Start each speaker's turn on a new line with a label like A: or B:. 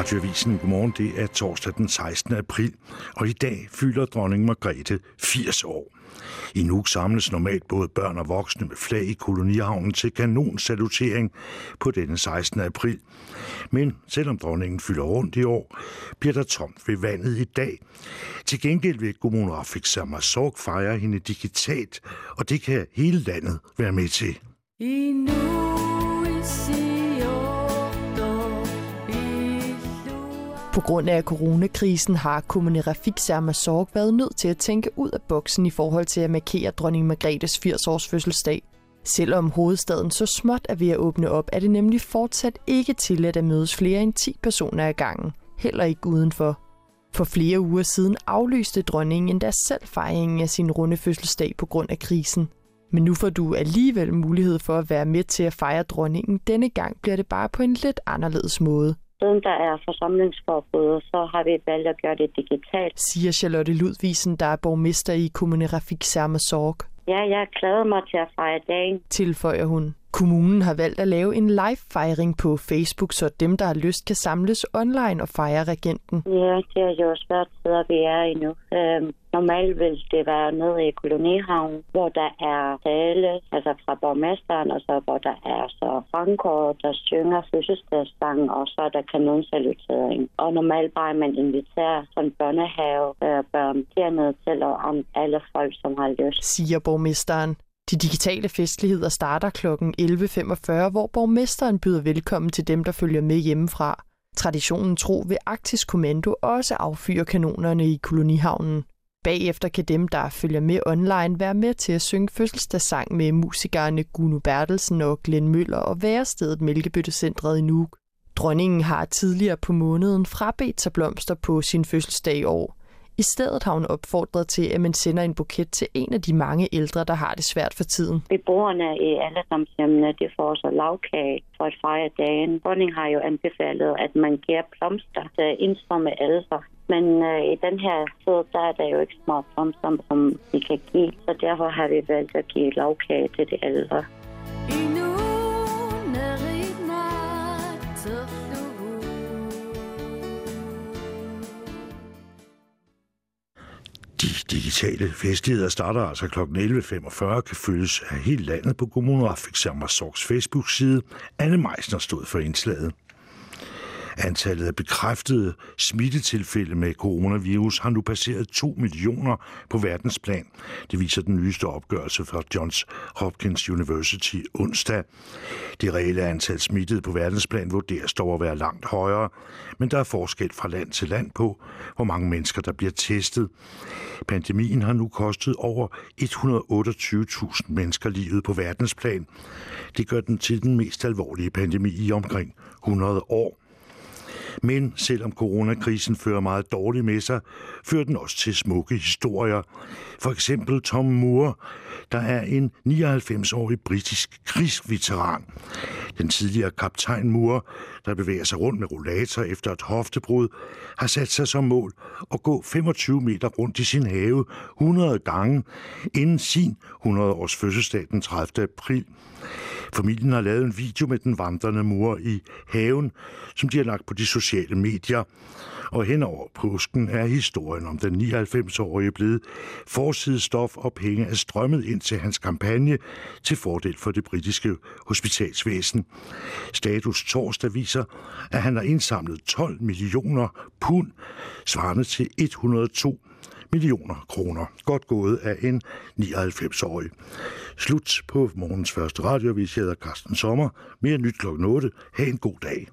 A: Radioavisen. Godmorgen. Det er torsdag den 16. april, og i dag fylder dronning Margrethe 80 år. I Nuuk samles normalt både børn og voksne med flag i kolonihavnen til kanonsalutering på denne 16. april. Men selvom dronningen fylder rundt i år, bliver der tomt ved vandet i dag. Til gengæld vil kommunen Rafik Samarsorg fejre hende digitalt, og det kan hele landet være med til. I nu,
B: På grund af coronakrisen har kommune Rafik Sermasorg været nødt til at tænke ud af boksen i forhold til at markere dronning Margrethes 80-års fødselsdag. Selvom hovedstaden så småt er ved at åbne op, er det nemlig fortsat ikke tilladt at mødes flere end 10 personer ad gangen. Heller ikke udenfor. For flere uger siden aflyste dronningen endda selv fejringen af sin runde fødselsdag på grund af krisen. Men nu får du alligevel mulighed for at være med til at fejre dronningen. Denne gang bliver det bare på en lidt anderledes måde.
C: Siden der er forsamlingsforbud, så har vi valgt at gøre det digitalt.
B: Siger Charlotte Ludvisen, der er borgmester i Kommune Rafik Sorg.
C: Ja, jeg glæder mig til at fejre dagen.
B: Tilføjer hun. Kommunen har valgt at lave en live-fejring på Facebook, så dem, der har lyst, kan samles online og fejre regenten.
C: Ja, det er jo svært at vi er i nu. Øhm, normalt vil det være nede i kolonihavn, hvor der er tale, altså fra borgmesteren, og så hvor der er så Frankor, der synger fødselsdagssang, og så er der kanonsalutering. Og normalt bare man inviterer sådan børnehave øh, børn dernede til, og om alle folk, som har lyst.
B: Siger borgmesteren. De digitale festligheder starter kl. 11.45, hvor borgmesteren byder velkommen til dem, der følger med hjemmefra. Traditionen tro vil Arktisk Kommando også affyre kanonerne i kolonihavnen. Bagefter kan dem, der følger med online, være med til at synge fødselsdagssang med musikerne Guno Bertelsen og Glenn Møller og værestedet Mælkebøttecentret i Nuuk. Dronningen har tidligere på måneden frabedt sig blomster på sin fødselsdag i år. I stedet har hun opfordret til, at man sender en buket til en af de mange ældre, der har det svært for tiden.
C: Beboerne i alle samtjemmene, de får så lavkage for at fejre dagen. Dronning har jo anbefalet, at man giver blomster til ensomme ældre. Men øh, i den her tid, der er der jo ikke små blomster, som vi kan give. Så derfor har vi valgt at give lavkage til de ældre.
A: De digitale festligheder starter altså kl. 11.45 kan følges af hele landet på Kommune Rafik Sorgs Facebook-side. Anne Meisner stod for indslaget. Antallet af bekræftede smittetilfælde med coronavirus har nu passeret 2 millioner på verdensplan. Det viser den nyeste opgørelse fra Johns Hopkins University onsdag. Det reelle antal smittede på verdensplan vurderes dog at være langt højere, men der er forskel fra land til land på, hvor mange mennesker der bliver testet. Pandemien har nu kostet over 128.000 mennesker livet på verdensplan. Det gør den til den mest alvorlige pandemi i omkring 100 år. Men selvom coronakrisen fører meget dårligt med sig, fører den også til smukke historier. For eksempel Tom Moore, der er en 99-årig britisk krigsveteran. Den tidligere kaptajn Moore, der bevæger sig rundt med rollator efter et hoftebrud, har sat sig som mål at gå 25 meter rundt i sin have 100 gange inden sin 100-års fødselsdag den 30. april. Familien har lavet en video med den vandrende mor i haven, som de har lagt på de sociale medier. Og hen over påsken er historien om den 99-årige blevet forsidestof, og penge er strømmet ind til hans kampagne til fordel for det britiske hospitalsvæsen. Status torsdag viser, at han har indsamlet 12 millioner pund, svarende til 102 millioner kroner. Godt gået af en 99-årig. Slut på morgens første radiovis. Jeg hedder Carsten Sommer. Mere nyt klokken 8. Ha' en god dag.